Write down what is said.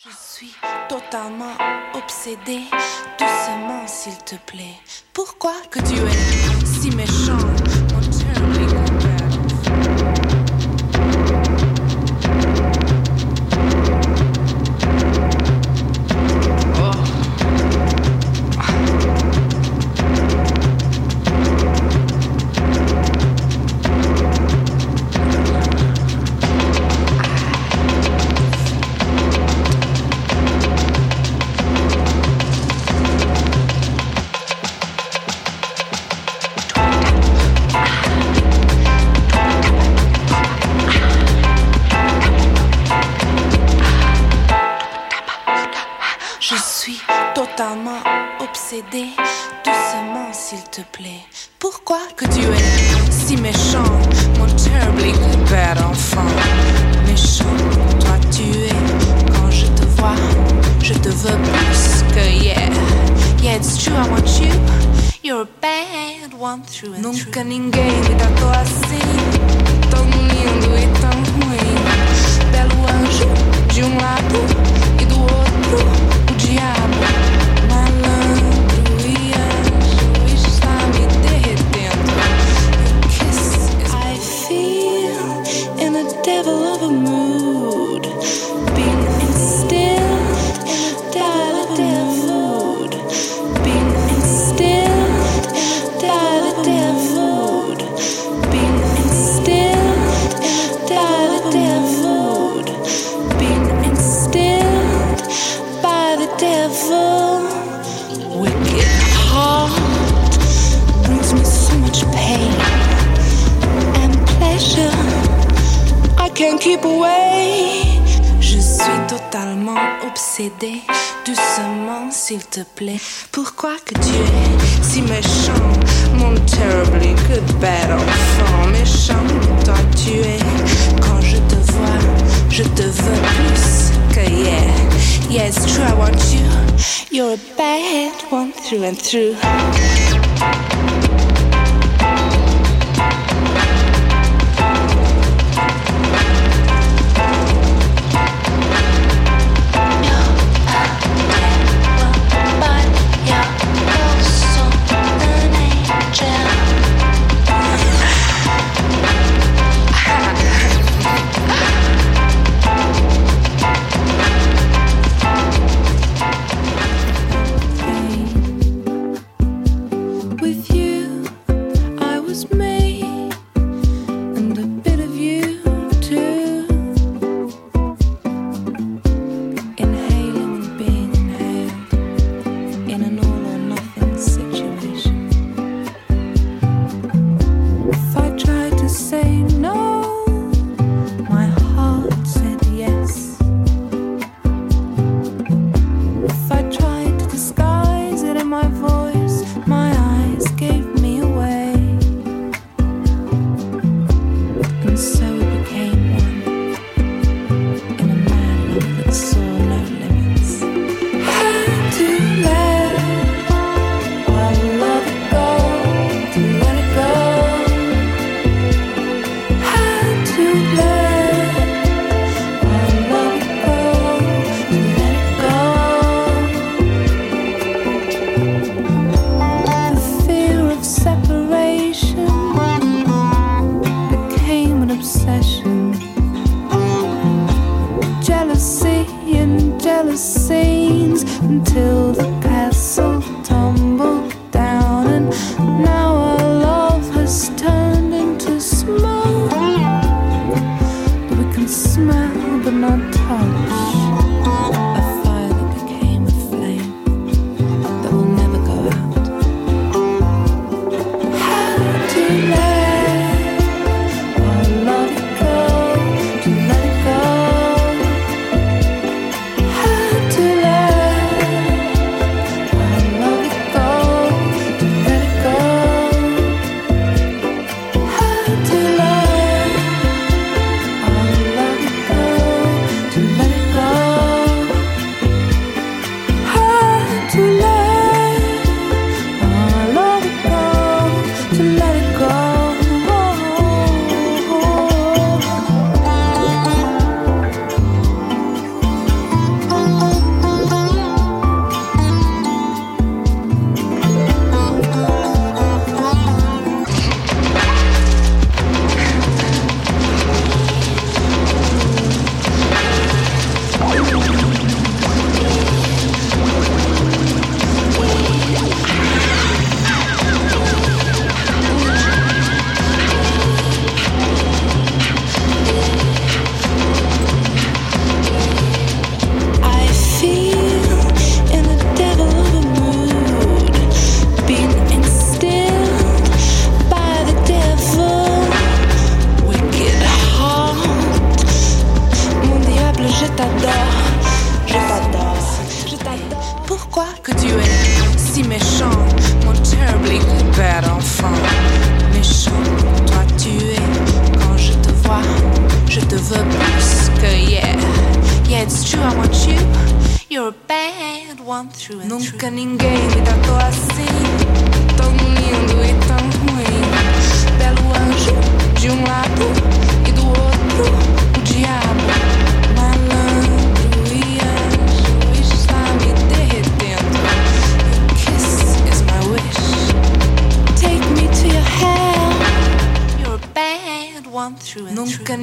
Je suis totalement obsédée, doucement s'il te plaît. Pourquoi que tu es si méchant, totalement obsédée, doucement s'il te plaît. Pourquoi que tu es si méchant, mon terribly bad enfant? Méchant, toi tu es, quand je te vois, je te veux plus que yeah. Yeah, it's true, I want you. You're a bad one through and Nunca ninguém me tratou assim, tão lindo e tão ruim. Belo anjo de um lado e do outro Je suis totalement obsédée. Doucement, s'il te plaît. Pourquoi que tu es si méchant, mon terribly good bad enfant? Méchant, toi tu es. Quand je te vois, je te veux plus que yeah. Yeah, it's true, I want you. You're a bad one through and through. Nunca ninguém me tratou assim, tão lindo e tão ruim. Belo anjo de um lado e do outro o diabo. Malandro e anjo está me derretendo. Your kiss is my wish. Take me to your hell. You're a bad one through and Nunca through.